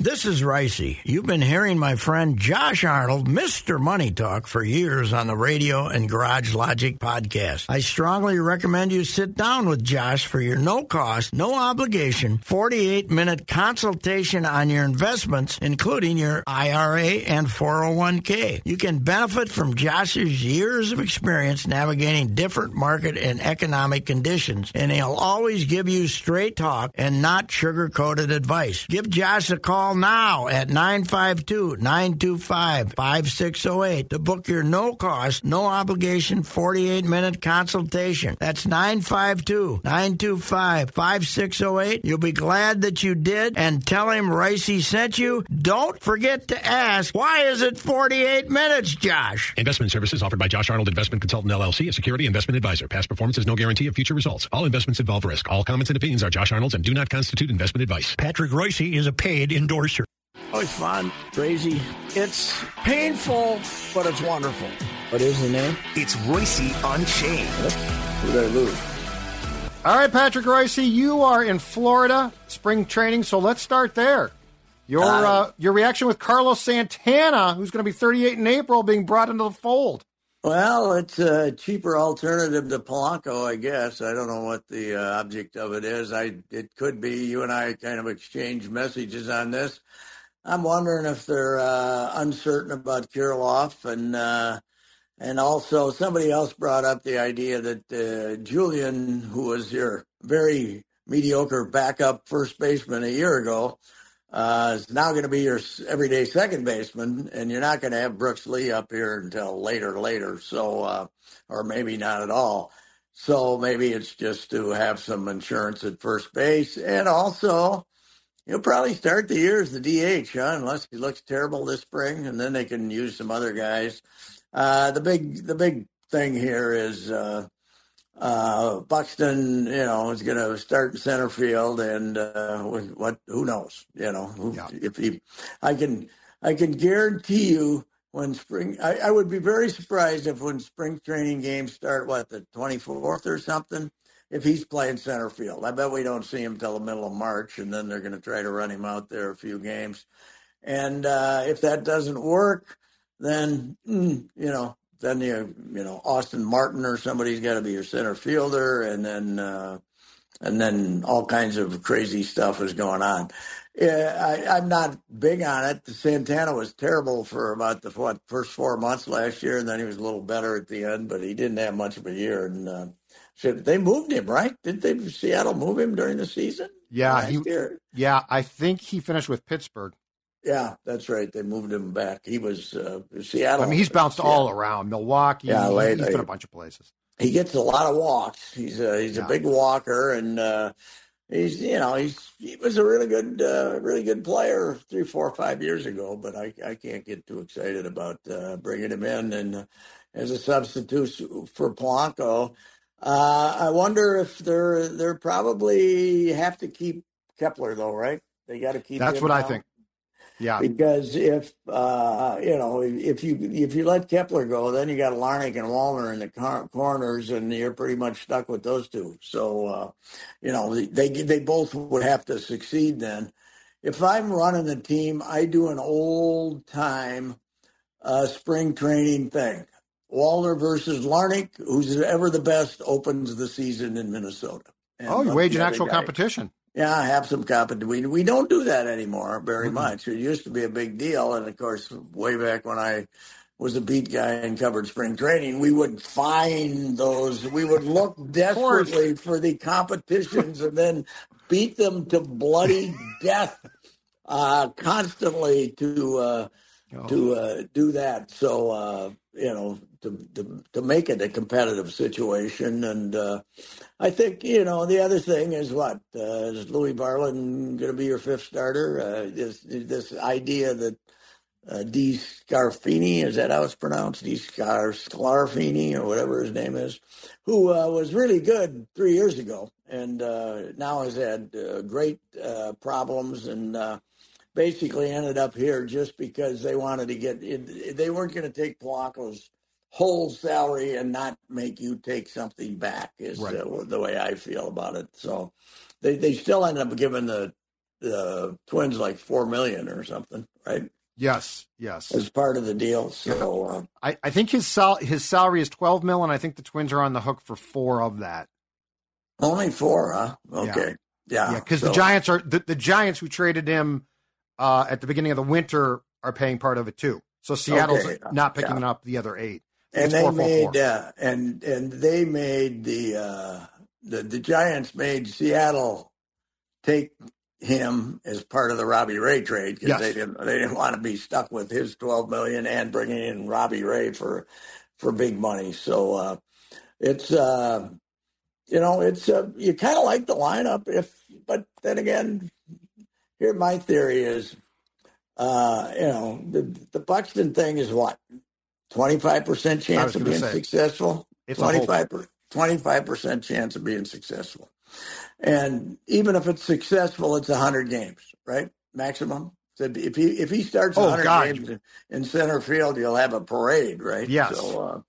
This is Reusse. You've been hearing my friend Josh Arnold, Mr. Money Talk, for years on the radio and Garage Logic podcast. I strongly recommend you sit down with Josh for your no cost, no obligation, 48 minute consultation on your investments, including your IRA and 401k. You can benefit from Josh's years of experience navigating different market and economic conditions, and he'll always give you straight talk and not sugar coated advice. Give Josh a call now at 952 925 5608 to book your no cost, no obligation 48 minute consultation. That's 952 925 5608. You'll be glad that you did and tell him Reusse sent you. Don't forget to ask, why is it 48 minutes, Josh? Investment services offered by Josh Arnold Investment Consultant LLC, a security investment advisor. Past performance is no guarantee of future results. All investments involve risk. All comments and opinions are Josh Arnold's and do not constitute investment advice. Patrick Reusse is a paid endorser. Oh, it's fun, crazy. It's painful, but it's wonderful. What is the name? It's Reusse Unchained. Who did I lose? All right, Patrick Reusse, you are in Florida, spring training, so let's start there. Your uh, uh, your reaction with Carlos Santana, who's going to be 38 in April, being brought into the fold. Well, it's a cheaper alternative to Polanco, I guess. I don't know what the uh, object of it is. I it could be you and I kind of exchange messages on this. I'm wondering if they're uh, uncertain about Kirilloff and uh, and also somebody else brought up the idea that uh, Julien, who was your very mediocre backup first baseman a year ago, uh, is now going to be your everyday second baseman, and you're not going to have Brooks Lee up here until later, later. So, uh, or maybe not at all. So maybe it's just to have some insurance at first base, and also he'll probably start the year as the DH, huh? Unless he looks terrible this spring, and then they can use some other guys. Uh, the big, the big thing here is. Uh, uh, Buxton, you know, is going to start in center field, and uh, what who knows, you know, who, yeah. if he, I can, I can guarantee you when spring, I, I, would be very surprised if when spring training games start, what the twenty fourth or something, if he's playing center field. I bet we don't see him till the middle of March, and then they're going to try to run him out there a few games, and uh, if that doesn't work, then mm, you know then you you know Austin Martin or somebody's got to be your center fielder, and then uh, and then all kinds of crazy stuff is going on. Yeah, I, am not big on it. Santana was terrible for about the what, first four months last year, and then he was a little better at the end, but he didn't have much of a year. And uh, they moved him, right? Did they Seattle move him during the season? Yeah, he, yeah. I think he finished with Pittsburgh. Yeah, that's right. They moved him back. He was uh, Seattle. I mean, he's bounced all around Milwaukee. Yeah, late, he's been a bunch of places. He gets a lot of walks. He's a, he's yeah. a big walker, and uh, he's you know he's he was a really good uh, really good player three, four, five years ago. But I I can't get too excited about uh, bringing him in and uh, as a substitute for Polanco. Uh, I wonder if they're they're probably have to keep Kepler though, right? They got to keep. That's what I think. Yeah. Because if uh, you know if you if you let Kepler go, then you got Larnach and Wallner in the corners, and you're pretty much stuck with those two. So uh, you know they they both would have to succeed then. If I'm running the team, I do an old time uh, spring training thing. Wallner versus Larnach, who's ever the best, opens the season in Minnesota. And oh, you wage an actual guy. competition. Yeah, have some competition. We, we don't do that anymore very mm-hmm. much. It used to be a big deal. And of course, way back when I was a beat guy and covered spring training, we would find those. We would look desperately for the competitions and then beat them to bloody death uh, constantly to uh, oh. to uh, do that. So uh, you know, to, to, to make it a competitive situation. And uh, I think, you know, the other thing is what? Uh, is Louie Varland going to be your fifth starter? Uh, this, this idea that uh, D. Scarfini, is that how it's pronounced? D. Scar- Scarfini, or whatever his name is, who uh, was really good three years ago and now has had great problems and basically ended up here just because they wanted to get they weren't going to take Polanco's whole salary and not make you take something back is right. uh, the way I feel about it. So they, they still ended up giving the the Twins like four million or something, right? Yes, yes. As part of the deal. So uh, I, I think his sal- his salary is twelve mil, and I think the Twins are on the hook for four of that. only four, huh? Okay. Yeah. Yeah, because So- the Giants are the, the Giants who traded him uh, at the beginning of the winter are paying part of it too. So Seattle's Okay, not picking yeah. up the other eight. and they four, four, made four. uh, and and they made the uh, the the Giants made Seattle take him as part of the Robbie Ray trade because Yes. they didn't they didn't want to be stuck with his twelve million and bringing in Robbie Ray for for big money. So uh, it's uh, you know it's uh, you kind of like the lineup if but then again here my theory is uh, you know the the Buxton thing is what twenty five percent chance of being say, successful. whole- 25 percent chance of being successful, and even if it's successful, it's hundred games, right? Maximum. So if he if he starts Oh, hundred games in, in center field, you'll have a parade, right? Yes. So, uh,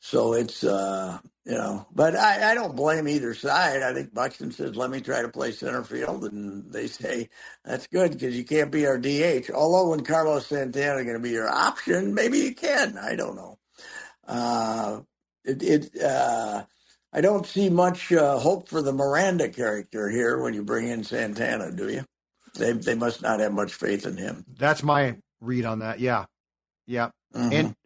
so it's uh, you know, but I, I don't blame either side. I think Buxton says, "Let me try to play center field," and they say that's good because you can't be our DH. Although when Carlos Santana going to be your option, maybe you can. I don't know. Uh, it, it uh, I don't see much uh, hope for the Miranda character here when you bring in Santana. Do you? They they must not have much faith in him. That's my read on that. Yeah, yeah. Mhm. And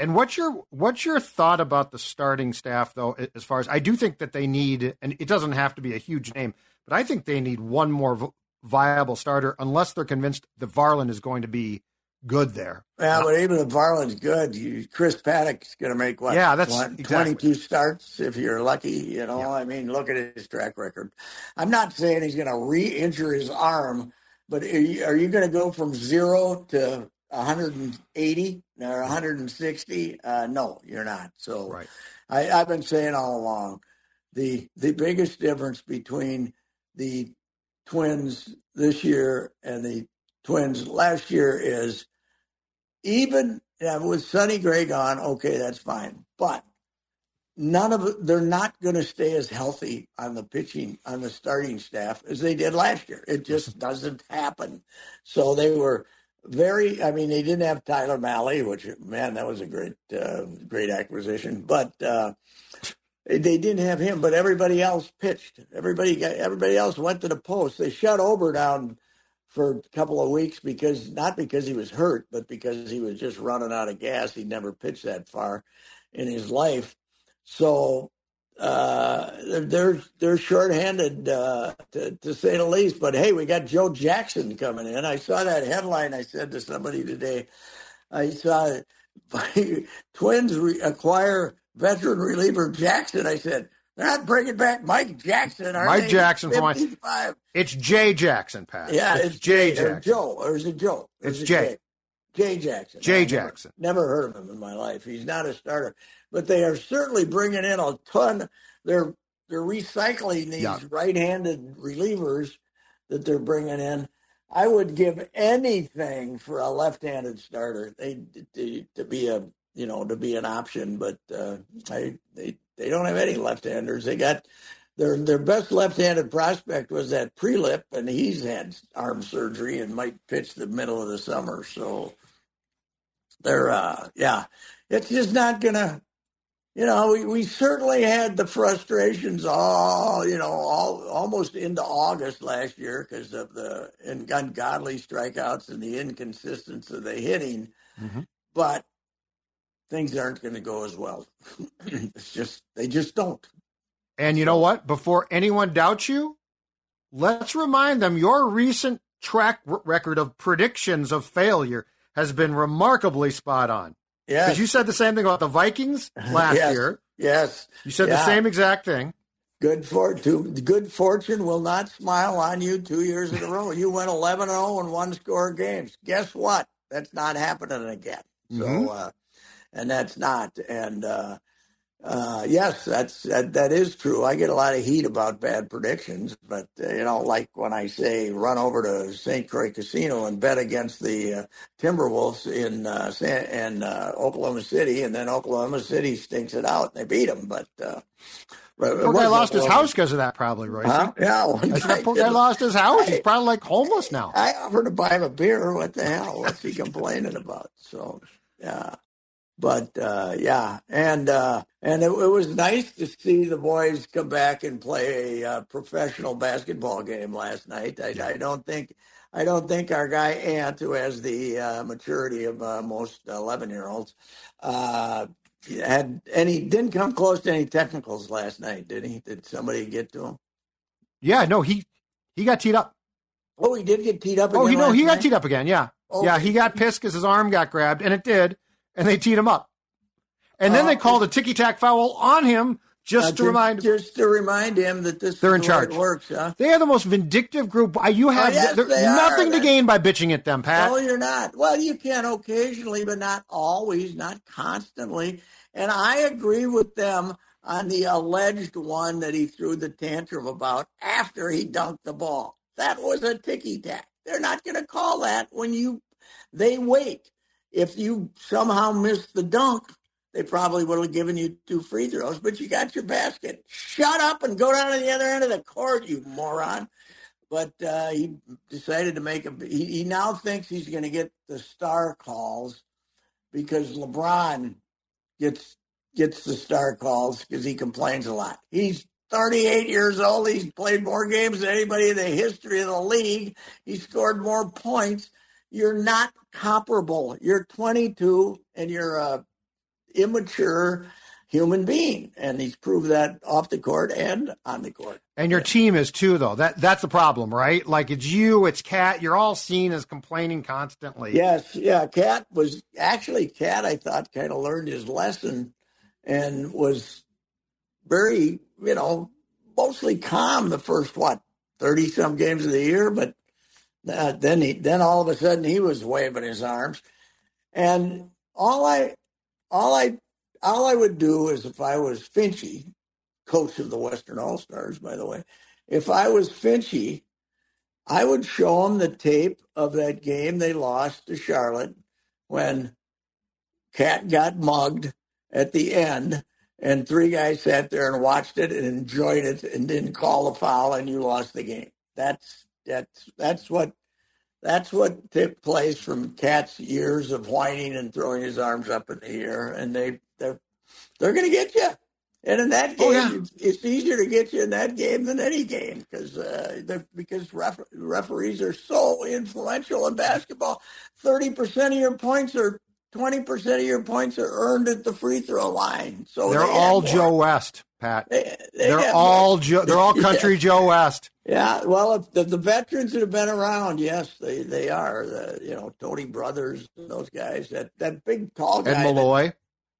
and what's your what's your thought about the starting staff though? As far as I do think that they need, and it doesn't have to be a huge name, but I think they need one more viable starter unless they're convinced that Varland is going to be good there. Yeah, but even if Varland's good, you, Chris Paddack's going to make what? Yeah, that's- what, exactly. 22 starts if you're lucky. You know, I mean, look at his track record. I'm not saying he's going to re-injure his arm, but are you, are you going to go from zero to 180 or 160? Uh, no, you're not. So Right. I, I've been saying all along the the biggest difference between the Twins this year and the Twins last year is even yeah, with Sonny Gray gone, okay, that's fine. But none of they're not going to stay as healthy on the pitching, on the starting staff as they did last year. It just doesn't happen. So they were very, I mean, they didn't have Tyler Mahle, which, man, that was a great, uh, great acquisition. But, uh, they didn't have him, but everybody else pitched. Everybody got, everybody else went to the post. They shut Ober down for a couple of weeks because not because he was hurt, but because he was just running out of gas. He'd never pitched that far in his life. So uh, they're they're shorthanded uh, to, to say the least. But hey, we got Joe Jackson coming in. I saw that headline. I said to somebody today, I saw Twins re- acquire veteran reliever Jackson. I said they're not bringing back Mike Jackson. Are Mike they? Jackson from- 55. It's Jay Jackson, Pat. Yeah, it's, Jay or Jackson. Joe, or is it Joe? Or It's is it Jay. Jay Jackson. Jay I never- Jackson. Never heard of him in my life. He's not a starter, but they are certainly bringing in a ton. They're they're recycling these Yeah. right-handed relievers that they're bringing in. I would give anything for a left-handed starter. They to, to be a you know to be an option, but uh, I they they don't have any left-handers. They got their their best left-handed prospect was that Prielipp, and he's had arm surgery and might pitch the middle of the summer. So they're uh, yeah, it's just not gonna. You know, we, we certainly had the frustrations all, you know, all almost into August last year because of the and ungodly strikeouts and the inconsistency of the hitting. Mhm. But things aren't going to go as well. it's just they just don't. And you know what? Before anyone doubts you, let's remind them your recent track record of predictions of failure has been remarkably spot on. Yeah, Because you said the same thing about the Vikings last Yes. year. yes. You said the same exact thing. Good for to, good fortune will not smile on you two years in a row. You went eleven and zero in one score games. Guess what? That's not happening again. So, Mhm. uh, and that's not. And uh, uh, yes, that's that, that is true. I get a lot of heat about bad predictions, but uh, you know, like when I say run over to St. Croix Casino and bet against the uh, Timberwolves in uh, San, in uh, Oklahoma City, and then Oklahoma City stinks it out and they beat them. But uh, Poor guy lost his house because of that, probably, Reusse. Huh? Yeah, one guy poor guy lost his house. He's probably like homeless now. I offered to buy him a beer. What the hell? What's he complaining about? So, yeah. But uh, yeah, and uh, and it, it was nice to see the boys come back and play a uh, professional basketball game last night. I, I don't think I don't think our guy Ant, who has the uh, maturity of uh, most eleven year olds, uh, had any didn't come close to any technicals last night. Did he? Did somebody get to him? Yeah, no, he he got teed up. Oh, he did get teed up. Oh, again he no, he got teed up again. Yeah, Oh, yeah, he got pissed because his arm got grabbed, and it did, and they teed him up, and then Uh, they called a ticky tack foul on him just Uh, to remind. just to remind him that this They're is in the charge. works, huh? They are the most vindictive group. You have Oh, yes, they are. nothing to gain by bitching at them, Pat. No, you're not. Well, you can occasionally, but not always, not constantly. And I agree with them on the alleged one that he threw the tantrum about after he dunked the ball. That was a ticky tack. They're not going to call that when you. They wait. If you somehow missed the dunk, they probably would have given you two free throws, but you got your basket. Shut up and go down to the other end of the court, you moron. But uh, he decided to make a. He, he now thinks he's going to get the star calls because LeBron gets gets the star calls because he complains a lot. He's 38 years old. He's played more games than anybody in the history of the league. He scored more points. You're not comparable. You're 22 and you're a immature human being, and he's proved that off the court and on the court. And your team is too, though. That that's the problem, right? Like it's you, it's Cat. You're all seen as complaining constantly. Yes, yeah. Cat was actually Cat. I thought kind of learned his lesson and was very, you know, mostly calm the first what thirty some games of the year, but uh, then he then all of a sudden he was waving his arms, and all I all I all I would do is if I was Finchy, coach of the Western All Stars, by the way, if I was Finchy. I would show him the tape of that game they lost to Charlotte when Cat got mugged at the end, and three guys sat there and watched it and enjoyed it and didn't call a foul, and you lost the game. That's that's that's what that's what took place from Cat's years of whining and throwing his arms up in the air, and they they're they're going to get you. And in that game, Oh, yeah. it's, it's easier to get you in that game than any game because uh, because ref, referees are so influential in basketball. Thirty percent of your points are twenty percent of your points are earned at the free throw line. So They're they all more. Joe West, Pat. They, they They're have all. Joe. They're all country Joe West. Yeah, well, if the, the veterans that have been around, yes, they, they are. The, you know, Tony Brothers, those guys. That that big tall guy. Ed that- Malloy.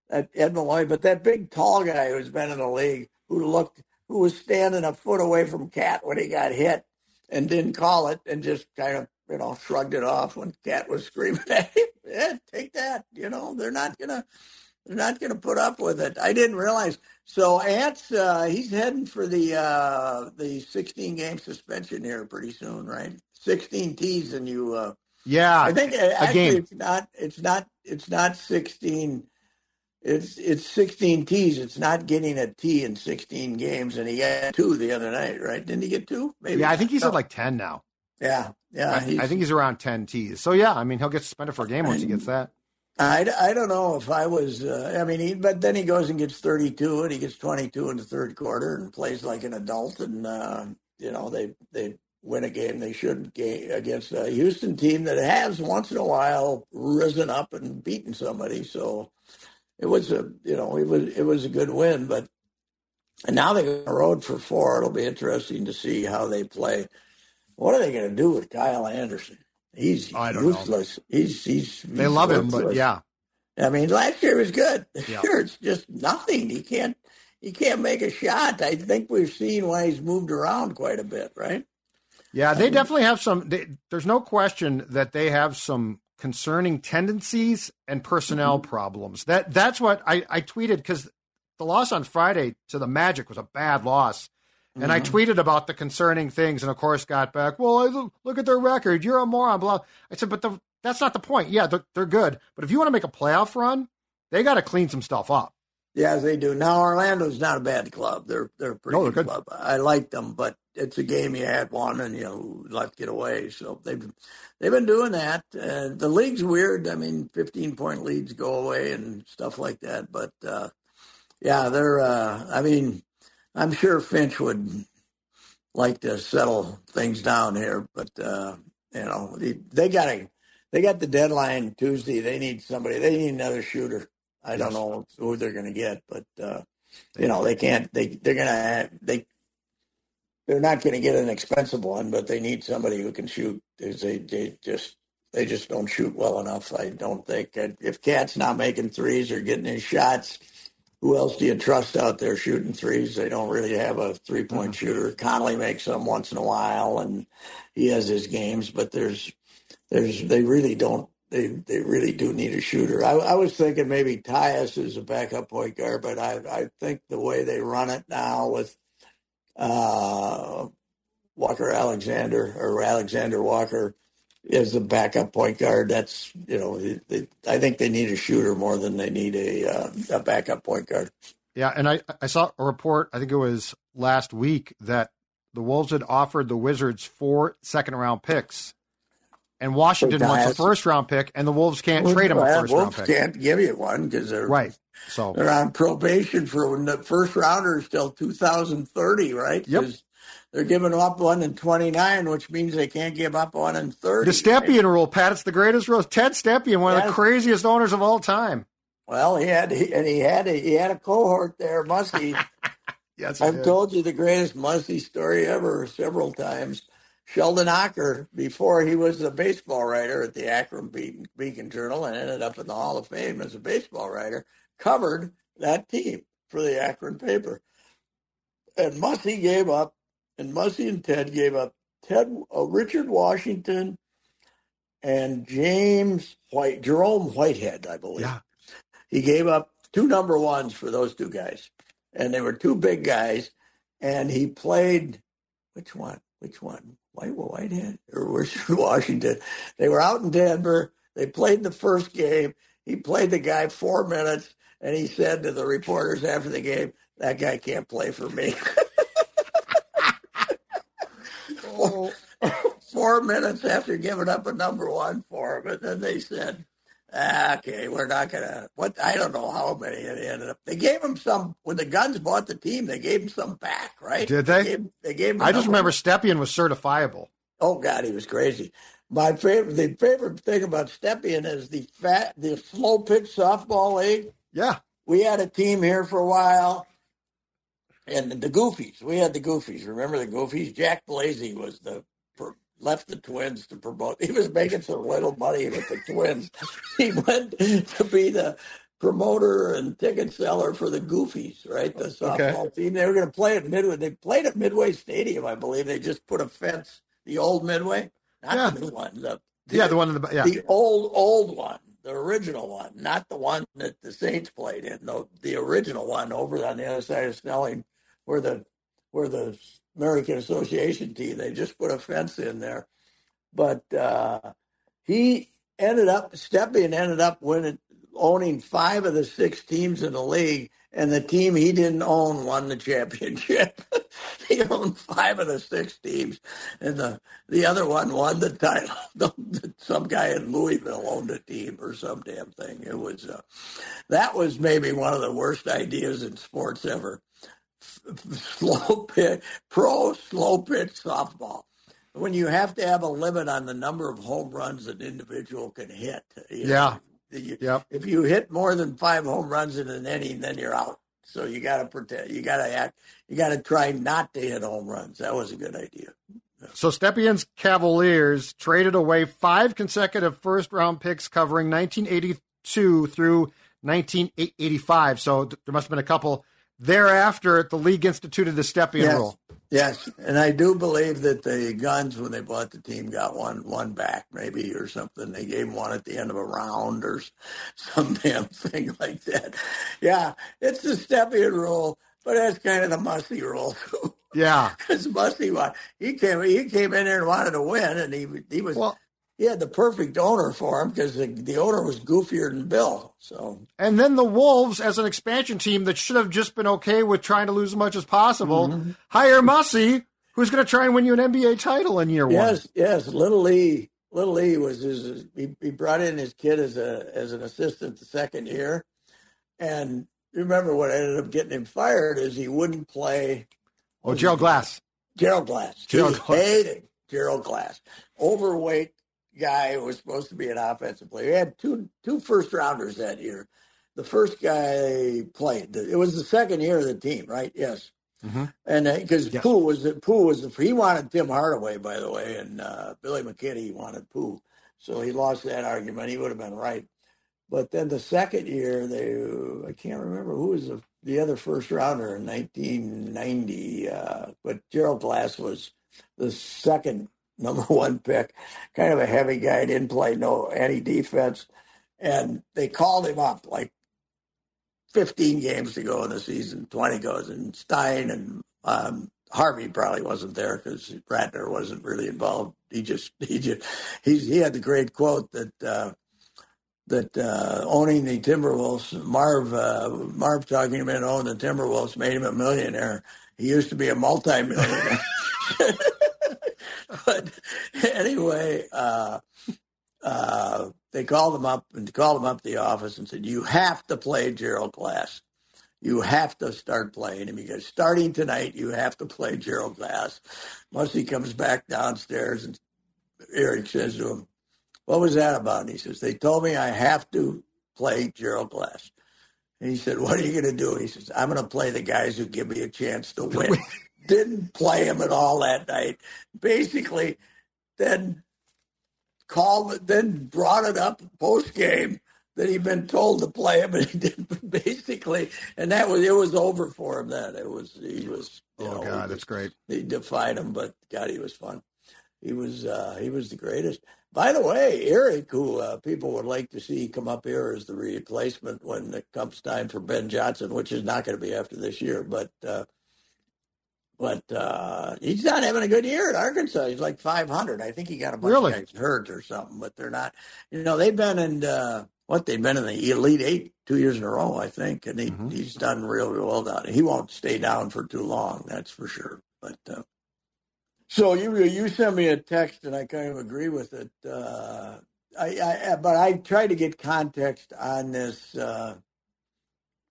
that Ed Malloy, but that big tall guy who's been in the league, who looked, who was standing a foot away from Cat when he got hit, and didn't call it, and just kind of you know shrugged it off when Cat was screaming at him. Yeah, take that. You know they're not gonna, they're not gonna put up with it. I didn't realize. So Ant's, uh, he's heading for the uh, the 16 game suspension here pretty soon, right? 16 T's, and you. Uh, Yeah, I think uh, actually game. it's not. It's not. It's not sixteen. It's it's sixteen T's. It's not getting a a T in sixteen games, and he got two the other night, right? Didn't he get two? Maybe. yeah. I think he's No. at like ten now. Yeah, yeah. I, I think he's around ten T's. So yeah, I mean he'll get suspended for a game once he gets that. I, I don't know if I was. Uh, I mean, he, but then he goes and gets 32, and he gets 22 in the third quarter, and plays like an adult, and uh, you know they they win a game they should ga- against a Houston team that has once in a while risen up and beaten somebody. So it was a you know it was it was a good win, but and now they go on the road for four. It'll be interesting to see how they play. What are they going to do with Kyle Anderson? He's I don't know. useless. He's he's They he's love him, but yeah, I mean, last year was good. This Yeah. year it's just nothing. He can't he can't make a shot. I think we've seen why he's moved around quite a bit, right? yeah. They definitely have some. They, there's no question that they have some concerning tendencies and personnel Mm-hmm. problems. That that's what I, I tweeted because the loss on Friday to the Magic was a bad loss. And I Mm-hmm. tweeted about the concerning things, and of course got back. Well, I look, at their record. You're a moron. Blah. I said, but the, that's not the point. Yeah, they're, they're good, but if you want to make a playoff run, they got to clean some stuff up. Yes, they do. Now Orlando's not a bad club. They're they're a pretty No, they're good, good. club. I like them, but it's a game you had one and you know let get away. So they've they've been doing that. Uh, the league's weird. I mean, fifteen point leads go away and stuff like that. But uh, yeah, they're. Uh, I mean, I'm sure Finch would like to settle things down here, but uh, you know they, they got to they got the deadline Tuesday. They need somebody. They need another shooter. I don't know who they're going to get, but uh, you know they can't. They they're going to they they're not going to get an expensive one, but they need somebody who can shoot. They they just they just don't shoot well enough. I don't think if Cat's not making threes or getting his shots. Who else do you trust out there shooting threes? They don't really have a three point shooter. Conley makes some once in a while, and he has his games, but there's there's they really don't they they really do need a shooter. I, I was thinking maybe Tyus is a backup point guard, but I I think the way they run it now with uh, Walker Alexander or Alexander Walker is the backup point guard. That's you know they, they, I think they need a shooter more than they need a uh, a backup point guard. Yeah, and I I saw a report. I think it was last week that the Wolves had offered the Wizards four second round picks and Washington wants a first round pick, and the Wolves can't well, trade him a first Wolves round pick. Can't give you one because they're right. So they're on probation for when the first rounders till 2030, right? Yep. They're giving up one in 29, which means they can't give up one in 30. The Stepien rule, Pat. It's the greatest rule. Ted Stepien, one of the craziest owners of all time. Well, he had he, and he had a, he had a cohort there, Muskie. Yes, I've did. told you the greatest Muskie story ever several times. Sheldon Ocker, before he was a baseball writer at the Akron Beacon, Beacon Journal and ended up in the Hall of Fame as a baseball writer, covered that team for the Akron paper. And Muskie gave up, and Muskie and Ted gave up Ted uh, Richard Washington and James White, Jerome Whitehead, I believe. Yeah. He gave up two number ones for those two guys, and they were two big guys. And he played which one? Which one? White Whitehead or Richard Washington? They were out in Denver. They played the first game. He played the guy four minutes, and he said to the reporters after the game, "That guy can't play for me." Oh, four minutes after giving up a number one for him, and then they said, ah, "Okay, we're not gonna." What I don't know how many it ended up. They gave him some when the Gunds bought the team. They gave him some back, right? Did they? gave, they gave him. I just remember Stepien was certifiable. Oh God, he was crazy. My favorite, the favorite thing about Stepien is the fat, the slow pitch softball league. Yeah. We had a team here for a while, and the Goofies. We had the Goofies. Remember the Goofies? Jack Blasey was the left the Twins to promote. He was making some little money with the Twins. he went to be the promoter and ticket seller for the Goofies, right? The softball team. They were going to play at Midway. They played at Midway Stadium, I believe. They just put a fence, the old Midway, not Yeah. the new one. The, Yeah, the one in the yeah. the old old one, the original one, not the one that the Saints played in. The the original one over on the other side of Snelling, where the where the American Association team. They just put a fence in there, but uh, he ended up Stepien ended up winning owning five of the six teams in the league. And the team he didn't own won the championship. he owned five of the six teams, and the the other one won the title. some guy in Louisville owned a team or some damn thing. It was uh, that was maybe one of the worst ideas in sports ever. Slow pitch, pro slow pitch softball. When you have to have a limit on the number of home runs an individual can hit. you know, Yeah. you- Yep. If you hit more than five home runs in an inning, then you're out. So you got to protect. You got to act. You got to try not to hit home runs. That was a good idea. So Stepien's Cavaliers traded away five consecutive first round picks covering 1982 through 1985. So there must have been a couple. Thereafter, the league instituted the Stepien Yes. rule. Yes, and I do believe that the Gunds, when they bought the team, got one one back maybe or something. They gave one at the end of a round or some damn thing like that. Yeah, it's the Stepien rule, but that's kind of the Musty rule too. Yeah. Because Musty, he came he came in there and wanted to win, and he he was Well, he had the perfect owner for him because the, the owner was goofier than Bill. So And then the Wolves, as an expansion team that should have just been okay with trying to lose as much as possible, Mm-hmm. hire Mussy, who's going to try and win you an NBA title in year one. yes, yes, Little Lee, Little Lee was his. He, he brought in his kid as a as an assistant the second year, and remember what ended up getting him fired is he wouldn't play. Oh, Gerald Glass. Gerald Glass. Gerald Glass. hated Gerald Glass. Overweight guy who was supposed to be an offensive player. He had two two first rounders that year. The first guy played. It was the second year of the team, right? Yes. Mhm. And because Yes. Pooh was the Pooh was the he wanted Tim Hardaway, by the way, and uh, Billy McKinney wanted Pooh, so he lost that argument. He would have been right. But then the second year, they I can't remember who was the, the other first rounder in 1990, uh, but Gerald Glass was the second number one pick, kind of a heavy guy, didn't play no any defense, and they called him up like 15 games to go in the season, 20 goes, and Stein and um, Harvey probably wasn't there because Ratner wasn't really involved. He just he just he's, he had the great quote that. Uh, that uh, owning the Timberwolves, Marv uh, Marv talking about owning the Timberwolves made him a millionaire. He used to be a multimillionaire. but anyway, uh, uh, they called him up and called him up to the office and said, "You have to play Gerald Glass. You have to start playing him because starting tonight, you have to play Gerald Glass." Musty comes back downstairs and Eric says to him, "What was that about?" And he says, "They told me I have to play Gerald Glass." And he said, "What are you going to do?" And he says, "I'm going to play the guys who give me a chance to win." Didn't play him at all that night. Basically, then called, then brought it up post game that he'd been told to play him, and he did basically, and that was it was over for him. Then it was he was. Oh, know, God, that's great. he defied him, but God, he was fun. He was uh, he was the greatest. By the way, Eric, who uh, people would like to see come up here as the replacement when it comes time for Ben Johnson, which is not going to be after this year, but uh, but uh, he's not having a good year at Arkansas. He's like 500. I think he got a bunch Really? of guys hurt or something, but they're not. You know, they've been in uh, what they've been in the Elite Eight two years in a row, I think, and he Mhm. he's done real, real well down. there. He won't stay down for too long, that's for sure. But uh, so you you sent me a text, and I kind of agree with it. Uh, I, I but I tried to get context on this uh,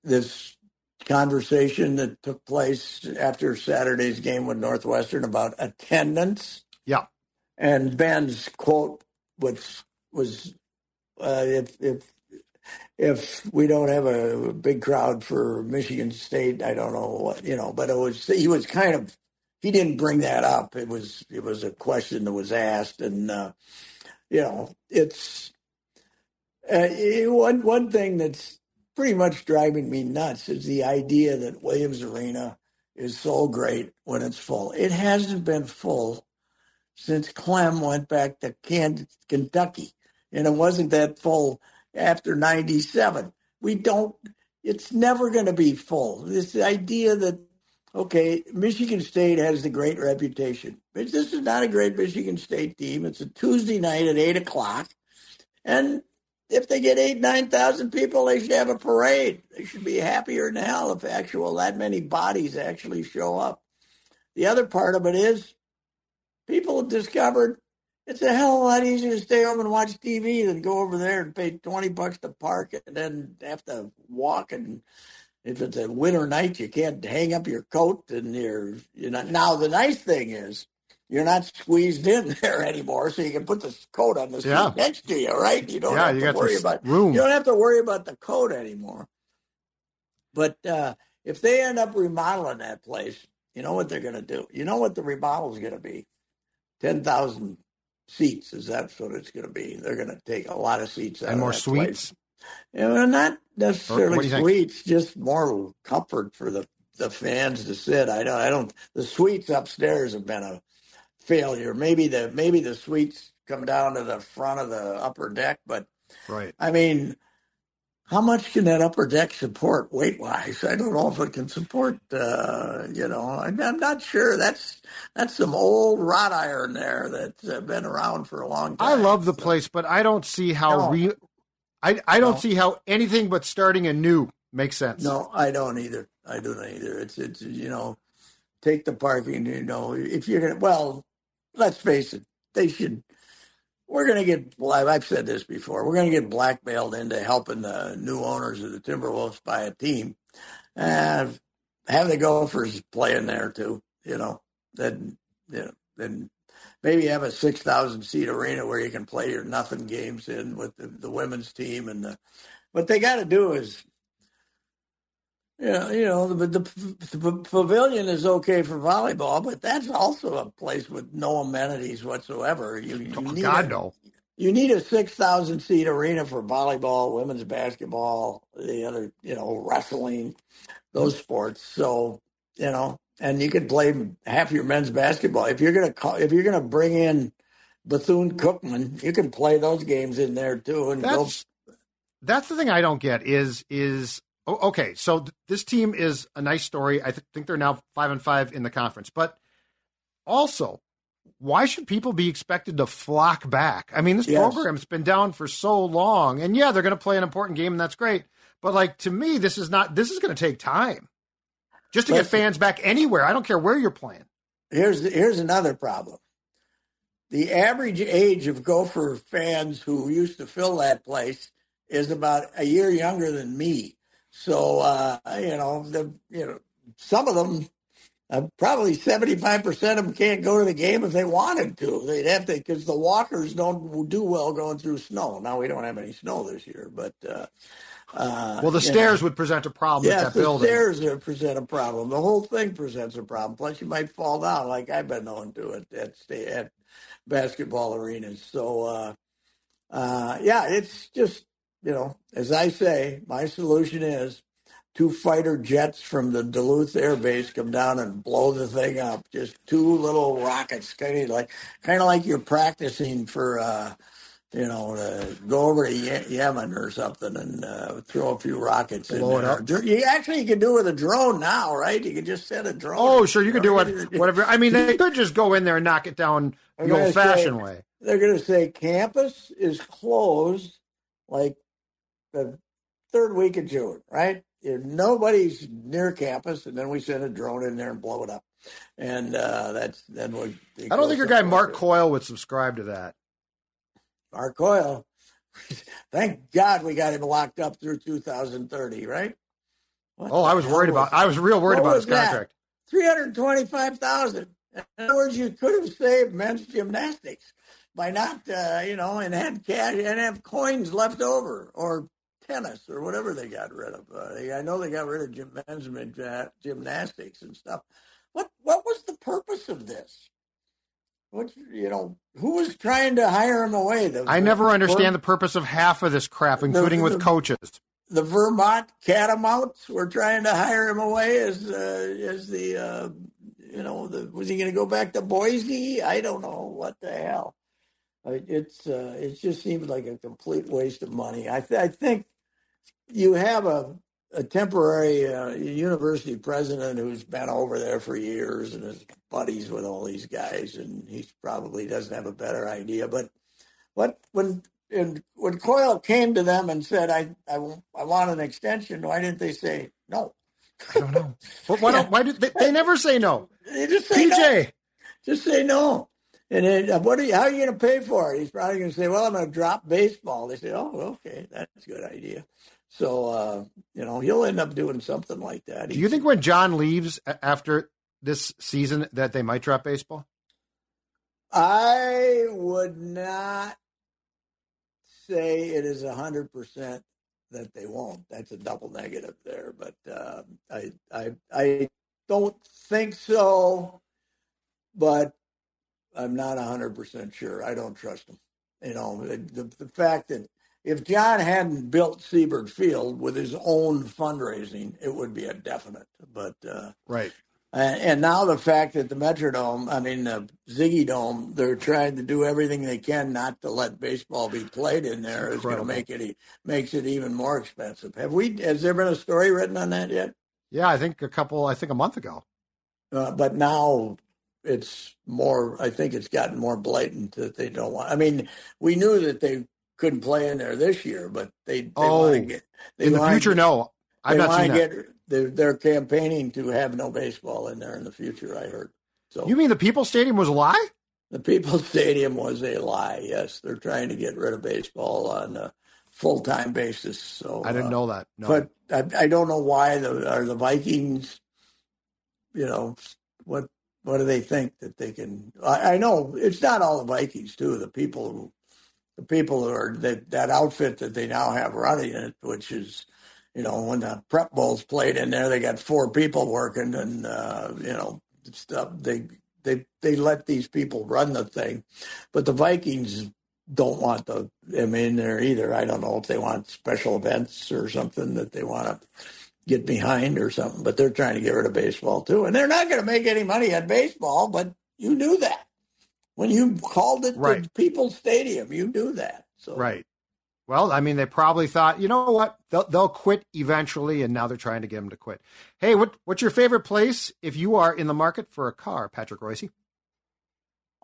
this conversation that took place after Saturday's game with Northwestern about attendance. Yeah. And Ben's quote which was uh, if if if we don't have a big crowd for Michigan State, I don't know what you know, but it was he was kind of he didn't bring that up. It was it was a question that was asked, and uh, you know it's uh, one one thing that's pretty much driving me nuts is the idea that Williams Arena is so great when it's full. It hasn't been full since Clem went back to Kentucky, and it wasn't that full after '97. We don't. It's never going to be full. This idea that okay, Michigan State has the great reputation, but this is not a great Michigan State team. It's a Tuesday night at eight o'clock, and if they get eight, nine thousand people, they should have a parade. They should be happier than hell if actual that many bodies actually show up. The other part of it is people have discovered it's a hell of a lot easier to stay home and watch TV than go over there and pay twenty bucks to park and then have to walk and if it's a winter night you can't hang up your coat and you're you know now the nice thing is you're not squeezed in there anymore, so you can put the coat on the seat Yeah. next to you, right? You don't Yeah, have to worry about room. You don't have to worry about the coat anymore. But uh, if they end up remodeling that place, you know what they're going to do. You know what the remodel is going to be. Ten thousand seats is that's what it's going to be. They're going to take a lot of seats out and of more place. suites. Well, not necessarily suites, just more comfort for the, the fans to sit. I don't, I don't. The suites upstairs have been a failure. Maybe the maybe the suites come down to the front of the upper deck, but Right. I mean, how much can that upper deck support weight wise? I don't know if it can support. Uh, you know, I'm, I'm, not sure. That's that's some old wrought iron there that's uh, been around for a long time. I love the so. place, but I don't see how no. re- I I don't no. see how anything but starting anew makes sense. No, I don't either. I don't either. It's it's you know, take the parking. You know, if you're gonna well, let's face it, they should we're going to get, well, I've said this before, we're going to get blackmailed into helping the new owners of the Timberwolves buy a team. And have the Gophers playing there too, you know, then, you know, then maybe have a 6,000 seat arena where you can play your nothing games in with the, the women's team. And the, what they got to do is yeah, you know, the, the, the, pavilion is okay for volleyball, but that's also a place with no amenities whatsoever. You, you oh, need God, a, no. You need a six thousand seat arena for volleyball, women's basketball, the other, you know, wrestling, those sports. So, you know, and you can play half your men's basketball if you're gonna call, if you're gonna bring in Bethune Cookman, you can play those games in there too. And that's go. that's the thing I don't get is is Oh, okay, so th- this team is a nice story. I th- think they're now five and five in the conference, but also, why should people be expected to flock back? I mean, this yes. program's been down for so long, and yeah, they're going to play an important game, and that's great. But like to me, this is not. This is going to take time just to get fans back anywhere. I don't care where you're playing. Here's here's another problem. The average age of Gopher fans who used to fill that place is about a year younger than me. So uh, you know, the you know, some of them, uh, probably seventy five percent of them can't go to the game if they wanted to. They'd have to because the walkers don't do well going through snow. Now we don't have any snow this year, but. Uh, uh, well, the stairs know. would present a problem. Yes, the building. stairs would present a problem. The whole thing presents a problem. Plus, you might fall down, like I've been known to at at, at basketball arenas. So, uh, uh, yeah, it's just you know, as I say, my solution is two fighter jets from the Duluth Air Base come down and blow the thing up. Just two little rockets, kind of like kind of like you're practicing for, uh, you know, uh, go over to Ye- Yemen or something and uh, throw a few rockets blow in there. Up. You actually you can do it with a drone now, right? You can just set a drone. Oh, sure, you can do what, whatever. I mean, they could just go in there and knock it down the old-fashioned way. They're going to say campus is closed like the third week of June, right? If nobody's near campus, and then we send a drone in there and blow it up, and uh, that's then we. I don't think your guy Mark Coyle would subscribe to that. Mark Coyle, thank God we got him locked up through 2030, right? What oh, I was worried was, about. I was real worried about his contract. Three hundred twenty-five thousand. In other words, you could have saved men's gymnastics by not, uh, you know, and had cash and have coins left over, or tennis or whatever they got rid of. Uh, I know they got rid of gym, men's gymnastics and stuff. What what was the purpose of this? What you know? Who was trying to hire him away? The, I never understand the purpose of half of this crap, including the, the, with coaches. The Vermont Catamounts were trying to hire him away as uh, as the uh, you know the, was he going to go back to Boise? I don't know what the hell. It's uh, it just seems like a complete waste of money. I, th- I think you have a, a temporary uh, university president who's been over there for years and is buddies with all these guys, and he probably doesn't have a better idea. But what when and when Coyle came to them and said, "I I, I want an extension," why didn't they say no? I don't know. Why don't why did they, they never say no? They just say PJ. No. Just say no. And then, uh, what are you, how are you going to pay for it? He's probably going to say, well, I'm going to drop baseball. They say, oh, okay, that's a good idea. So, uh, you know, he'll end up doing something like that. Do you think when John leaves after this season that they might drop baseball? I would not say it is a hundred percent that they won't. That's a double negative there, but uh, I, I, I don't think so. But I'm not hundred percent sure. I don't trust him. You know, the, the fact that if John hadn't built Siebert Field with his own fundraising, it would be a definite. But uh, right, And, and now the fact that the Metrodome, I mean the Ziggy Dome, they're trying to do everything they can not to let baseball be played in there is going to make it makes it even more expensive. Have we? Has there been a story written on that yet? Yeah, I think a couple. I think a month ago. Uh, but now it's more. I think it's gotten more blatant that they don't want. I mean, we knew that they couldn't play in there this year, but they, they oh, get, they in the future. Get, no, I've not seen that. Get, they're, they're campaigning to have no baseball in there in the future. I heard. So you mean the People's Stadium was a lie? The People's Stadium was a lie. Yes, they're trying to get rid of baseball on a full time basis. So I didn't uh, know that. No. But I, I don't know why the are the Vikings. You know what? What do they think that they can? I, I know it's not all the Vikings too. The people who, the people who are that that outfit that they now have running it, which is you know, when the prep bowls played in there, they got four people working, and uh, you know, stuff. They they they let these people run the thing, but the Vikings don't want the them in there either. I don't know if they want special events or something that they want to get behind or something, but they're trying to get rid of baseball too, and they're not going to make any money on baseball. But you knew that when you called it right. the People's Stadium, you knew that. So right. Well, I mean, they probably thought, you know what, they'll, they'll quit eventually, and now they're trying to get them to quit. Hey, what what's your favorite place if you are in the market for a car, Patrick Reusse?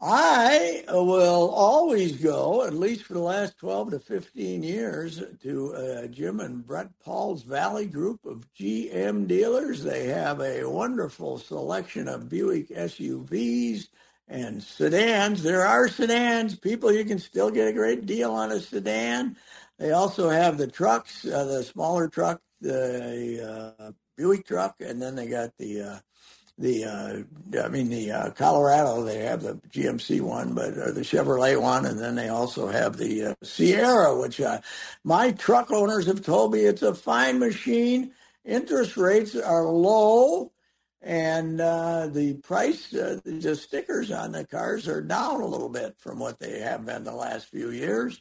I will always go, at least for the last 12 to 15 years, to uh, Jim and Brett Paul's Valley Group of GM dealers. They have a wonderful selection of Buick SUVs and sedans. There are sedans. People, you can still get a great deal on a sedan. They also have the trucks, uh, the smaller truck, the uh, Buick truck, and then they got the uh, the uh, I mean the uh, Colorado. They have the GMC one, but the Chevrolet one, and then they also have the uh, Sierra, which my truck owners have told me it's a fine machine. Interest rates are low, and uh, the price, uh, the stickers on the cars are down a little bit from what they have been the last few years.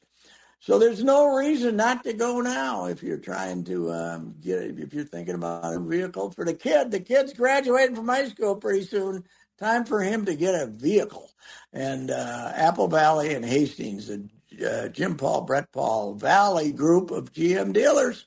So there's no reason not to go now if you're trying to um, get if you're thinking about a vehicle for the kid. The kid's graduating from high school pretty soon. Time for him to get a vehicle. And uh, Apple Valley and Hastings, the uh, Jim Paul, Brett Paul Valley group of GM dealers.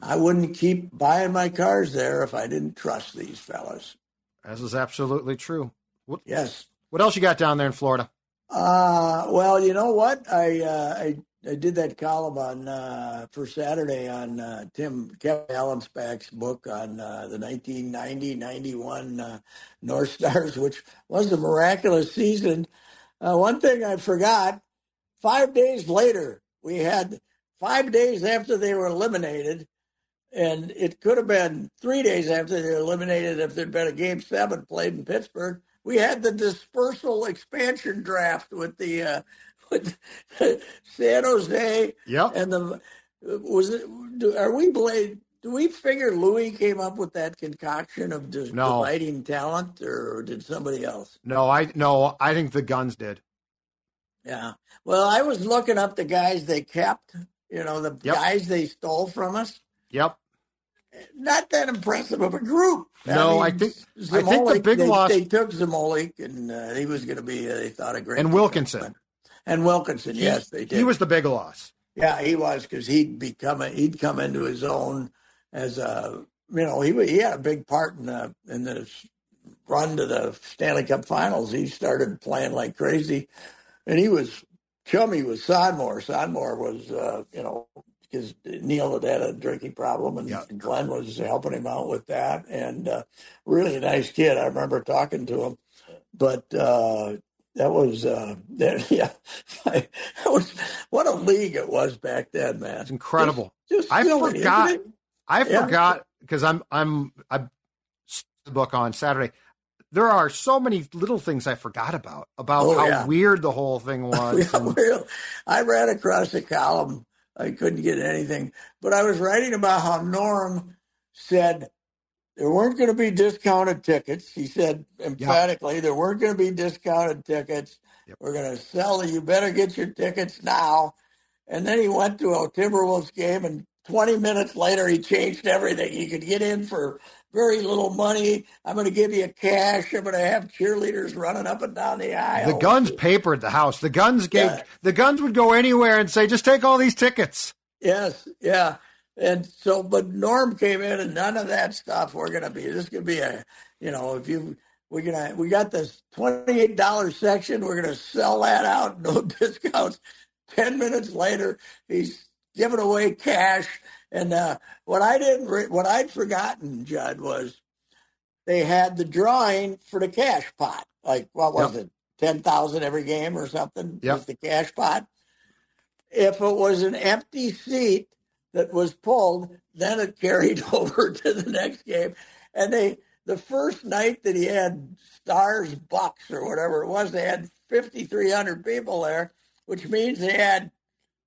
I wouldn't keep buying my cars there if I didn't trust these fellas. This is absolutely true. What, yes. What else you got down there in Florida? Uh, well, you know what? I uh, I I did that column on uh, for Saturday on uh, Tim Kevin Allenspach's book on uh, the 1990-91 uh, North Stars, which was a miraculous season. Uh, one thing I forgot: five days later, we had five days after they were eliminated, and it could have been three days after they eliminated if there'd been a game seven played in Pittsburgh we had the dispersal expansion draft with the uh, with San Jose. Yeah, and the was it? Do, are we blade? Do we figure Louis came up with that concoction of just no. dividing talent, or did somebody else? No, I no, I think the Gunds did. Yeah. Well, I was looking up the guys they kept. You know, the yep. guys they stole from us. Yep not that impressive of a group. No, I, mean, I think I think the big they, loss. They took Zmolik, and uh, he was going to be. Uh, they thought a great. And Wilkinson. And Wilkinson, he, yes, they did. He was the big loss. Yeah, he was because he'd become a, he'd come into his own as a you know he he had a big part in the in the run to the Stanley Cup Finals. He started playing like crazy, and he was chummy with Sonmor. Sonmor was uh, you know because Neil had had a drinking problem, and yeah. Glenn was helping him out with that. And uh, really nice kid. I remember talking to him, but uh, that was uh, that, yeah, that was what a league it was back then, man. It's incredible. Just, just I forgot. I yeah. forgot because I'm I'm I the book on Saturday. There are so many little things I forgot about about oh, how yeah. weird the whole thing was. and, I ran across a column I couldn't get anything. But I was writing about how Norm said there weren't going to be discounted tickets. He said emphatically yep. there weren't going to be discounted tickets. Yep. We're going to sell you better get your tickets now. And then he went to a Timberwolves game, and 20 minutes later he changed everything. You could get in for very little money. I'm going to give you cash. I'm going to have cheerleaders running up and down the aisle. The Gunds papered the house. The Gunds gave Yeah. the Gunds would go anywhere and say, "Just take all these tickets." Yes, yeah. And so, but Norm came in, and none of that stuff. We're gonna be. This could be a, you know, if you we're gonna we got this twenty eight dollars section. We're gonna sell that out, no discounts. Ten minutes later, he's giving away cash. And uh, what I didn't, re- what I'd forgotten, Judd, was they had the drawing for the cash pot. Like what was it, ten thousand every game or something? Yep. Was the cash pot? If it was an empty seat that was pulled, then it carried over to the next game. And they, the first night that he had Stars Bucks or whatever it was, they had 5,300 people there, which means they had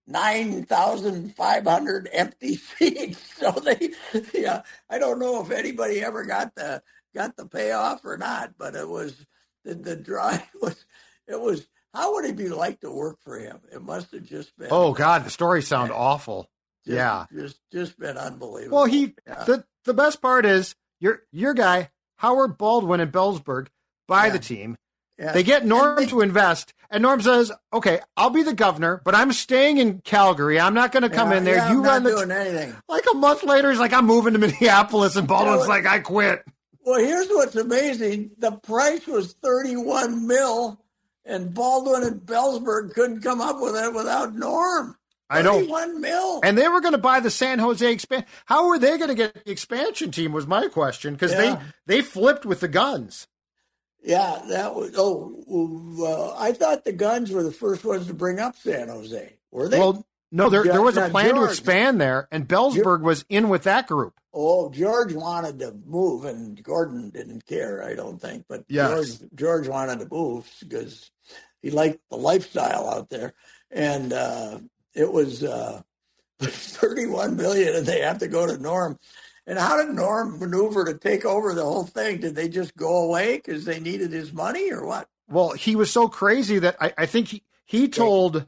9,500 empty seats. So they, yeah, I don't know if anybody ever got the got the payoff or not, but it was the, the drawing was it was. How would it be like to work for him? It must have just been. Oh God, the stories sound awful. just- yeah. just just been unbelievable. Well, he Yeah. the the best part is your your guy Howard Baldwin in Belzberg buy Yeah. the team. Yeah. They get Norm they- to invest, and Norm says, "Okay, I'll be the governor, but I'm staying in Calgary. I'm not going to come Yeah, in there. yeah, you I'm run not the." doing t-" anything. like a month later, he's like, "I'm moving to Minneapolis," and Baldwin's like, "I quit." Well, here's what's amazing: the price was 31 mil, and Baldwin and Belzberg couldn't come up with it without Norm. I know. 31 mil. And they were going to buy the San Jose expansion. How were they going to get the expansion team? Was my question because Yeah. they they flipped with the Gunds. Yeah, that was. Oh, uh, I thought the Gunds were the first ones to bring up San Jose. Were they? Well, no, there, there was a plan to expand there, and Belzberg was in with that group. Oh, George wanted to move, and Gordon didn't care, I don't think. But Yes. George, George wanted to move because he liked the lifestyle out there, and uh, it was uh, 31 million, and they have to go to Norm. And how did Norm maneuver to take over the whole thing? Did they just go away because they needed his money, or what? Well, he was so crazy that I, I think he, he told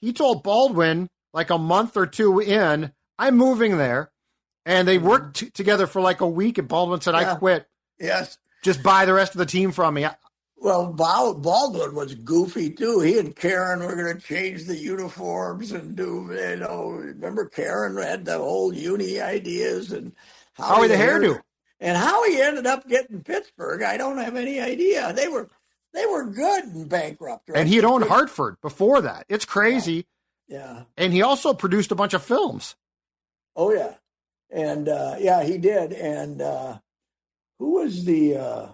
he told Baldwin like a month or two in, I'm moving there, and they worked mm-hmm. t- together for like a week. And Baldwin said, "I quit. Yes. Just buy the rest of the team from me." I- Well, Baldwin was goofy too. He and Karen were going to change the uniforms and do, you know, remember Karen had the whole uni ideas and Howie the hairdo. And how he ended up getting Pittsburgh, I don't have any idea. They were they were good and bankrupt. Right? And he had owned Hartford before that. It's crazy. Yeah. And he also produced a bunch of films. Oh yeah. And uh, yeah, he did. And uh, who was the uh,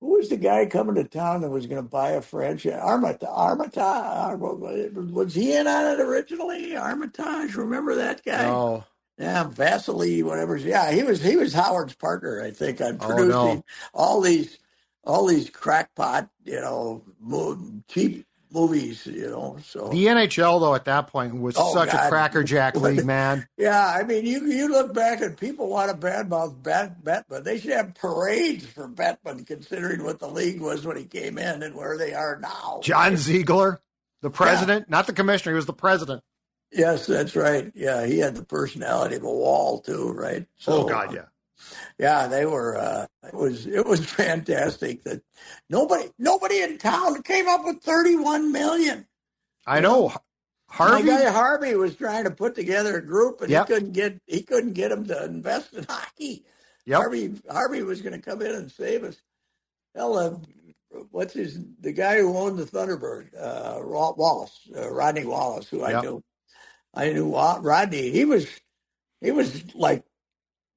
who was the guy coming to town that was going to buy a franchise? Armitage. Armitage. Uh, was he in on it originally? Armitage. Remember that guy? Oh, Yeah, Vasily, whatever. Yeah, he was he was Howard's partner, I think, on Oh, producing no. all these all these crackpot, you know, cheap movies, you know. So the NHL though at that point was Oh, such a God. crackerjack league, man. Yeah, I mean, you you look back and people want to badmouth Bet- Bettman. They should have parades for Bettman, considering what the league was when he came in and where they are now. John Ziegler, the president, not the commissioner, he was the president. Yes, that's right. Yeah, he had the personality of a wall too, right? oh God, yeah. Yeah, they were. Uh, it was it was fantastic that nobody nobody in town came up with thirty one million. I know. Harvey, My guy Harvey was trying to put together a group, and Yep. he couldn't get he couldn't get him to invest in hockey. Yep. Harvey Harvey was going to come in and save us. Hell, uh, what's his the guy who owned the Thunderbird, uh, Wallace, uh, Rodney Wallace, who I knew. I knew Rodney. He was he was like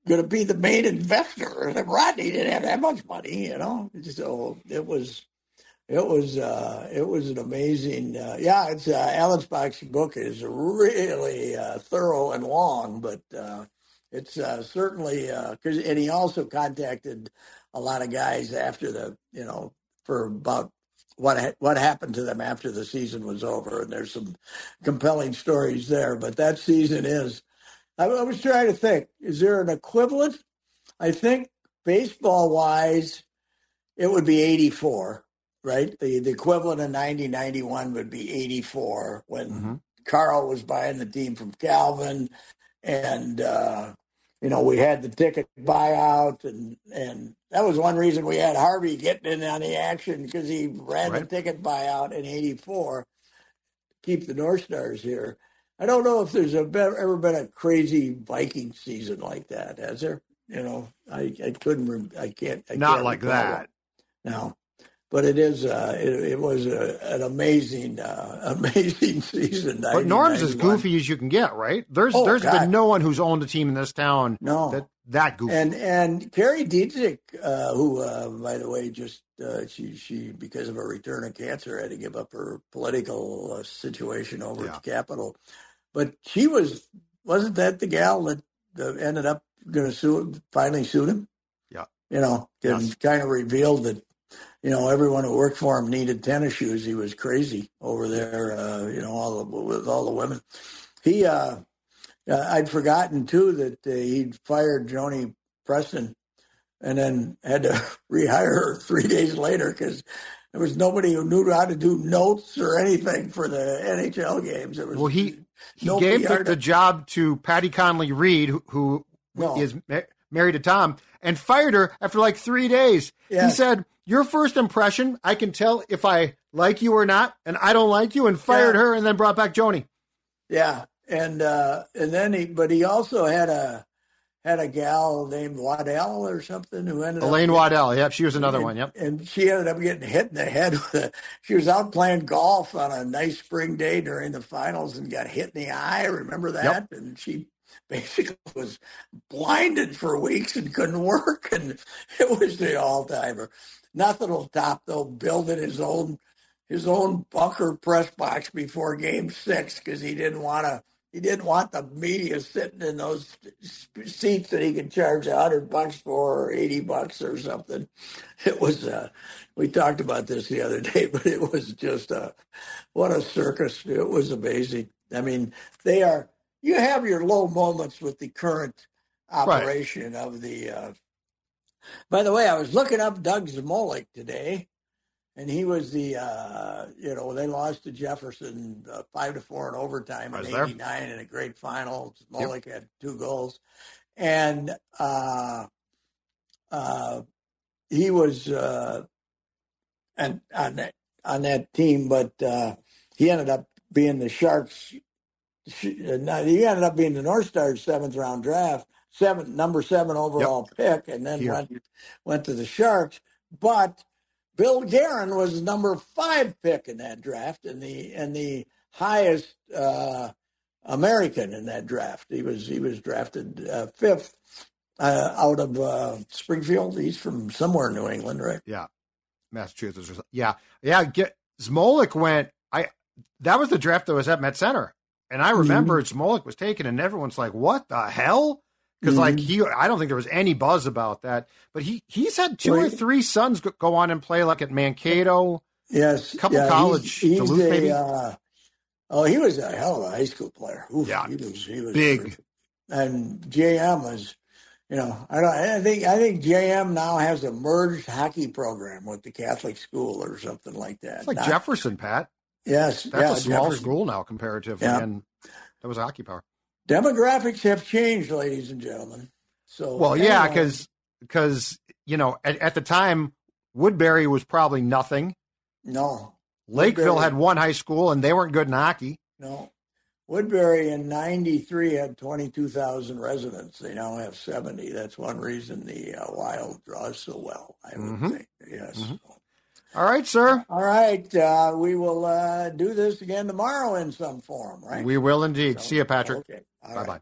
going to be the main investor. And Rodney didn't have that much money, you know. So it was it was uh, it was an amazing. Uh, yeah, it's uh, Allenspach's book is really uh, thorough and long, but uh, it's uh, certainly because and he also contacted a lot of guys after the you know for about what what happened to them after the season was over, and there's some compelling stories there. But that season is. I, I was trying to think: is there an equivalent? I think baseball wise, it would be '84 right? The the equivalent of 90, 91 would be 84 when Mhm. Carl was buying the team from Calvin and uh, you know, we had the ticket buyout, and and that was one reason we had Harvey getting in on the action because he ran Right. the ticket buyout in '84, to keep the North Stars here. I don't know if there's a, ever been a crazy Viking season like that, has there? You know, I, I couldn't, I can't, I Not can't like that. one. No, but it is, uh, it, it was a, an amazing, uh, amazing season. But Norm's as goofy as you can get, right? There's Oh, there's God. been no one who's owned a team in this town No. that that goofy. And and Kari Dziedzic, uh, who uh, by the way just uh, she she because of a return of cancer had to give up her political uh, situation over Yeah. at the Capitol, but she was wasn't that the gal that uh, ended up going to sue finally sued him? Yeah. you know, and Yes. kind of revealed that you know everyone who worked for him needed tennis shoes. He was crazy over there, uh, you know, all the, with all the women. He uh, uh, I'd forgotten too that uh, he'd fired Joni Preston and then had to rehire her three days later because there was nobody who knew how to do notes or anything for the NHL games. There was well, he he no gave the, the job to Patty Conley Reed, who, who No. is ma- married to Tom, and fired her after like three days. He said, "Your first impression, I can tell if I like you or not, and I don't like you," and fired Yeah. her, and then brought back Joni. Yeah, and uh, and then he, but he also had a had a gal named Waddell or something who ended Elaine up Waddell, yep, she was another and, one. Yep. And she ended up getting hit in the head with a. She was out playing golf on a nice spring day during the finals and got hit in the eye. Remember that? Yep. And she basically was blinded for weeks and couldn't work. And it was the all timer. Nothing will top though building his own his own bunker press box before Game Six because he didn't want to. He didn't want the media sitting in those seats that he could charge a hundred bucks for or eighty bucks or something. It was. Uh, we talked about this the other day, but it was just a what a circus. It was amazing. I mean, they are. You have your low moments with the current operation of the. Uh, by the way, I was looking up Doug Zmolik today, and he was the. Uh, you know, they lost to Jefferson uh, five to four in overtime in was there. '89 in a great final. Zmolik had two goals, and uh, uh, he was uh, and on that on that team, but uh, he ended up being the Sharks. He ended up being the North Stars seventh round draft, seven number seven overall pick, and then Here. went went to the Sharks. But Bill Guerin was the number five pick in that draft, and the and the highest uh, American in that draft. He was he was drafted uh, fifth uh, out of uh, Springfield. He's from somewhere in New England, right? Yeah, Massachusetts. Or something. Yeah, yeah. Get Zmolik went. I that was the draft that was at Met Center, and I remember Zmolik was taken, and everyone's like, "What the hell?" Because like he, I don't think there was any buzz about that. But he he's had two or three sons go, on and play like at Mankato. Yes, Couple yeah, college, He's, he's Duluth, a, maybe? Uh, oh, he was a hell of a high school player. Oof, Yeah, he was. He was big. And JM was, you know, I don't. I think I think JM now has a merged hockey program with the Catholic school or something like that. It's like Not- Jefferson, Pat. Yes, That's yeah, a small Jefferson. school now comparatively, Yeah. and that was hockey power. Demographics have changed, ladies and gentlemen. So Well, yeah, anyway, because you know at, at the time Woodbury was probably nothing. no, Lakeville Woodbury- had one high school, and they weren't good in hockey. No. Woodbury in 93 had 22,000 residents. They now have 70. That's one reason the uh, Wild draws so well, I would Mhm. think. Yes. Mhm. All right, sir. All right. Uh, we will uh, do this again tomorrow in some form, right? We will indeed. See you, Patrick. Okay. All Bye right. bye.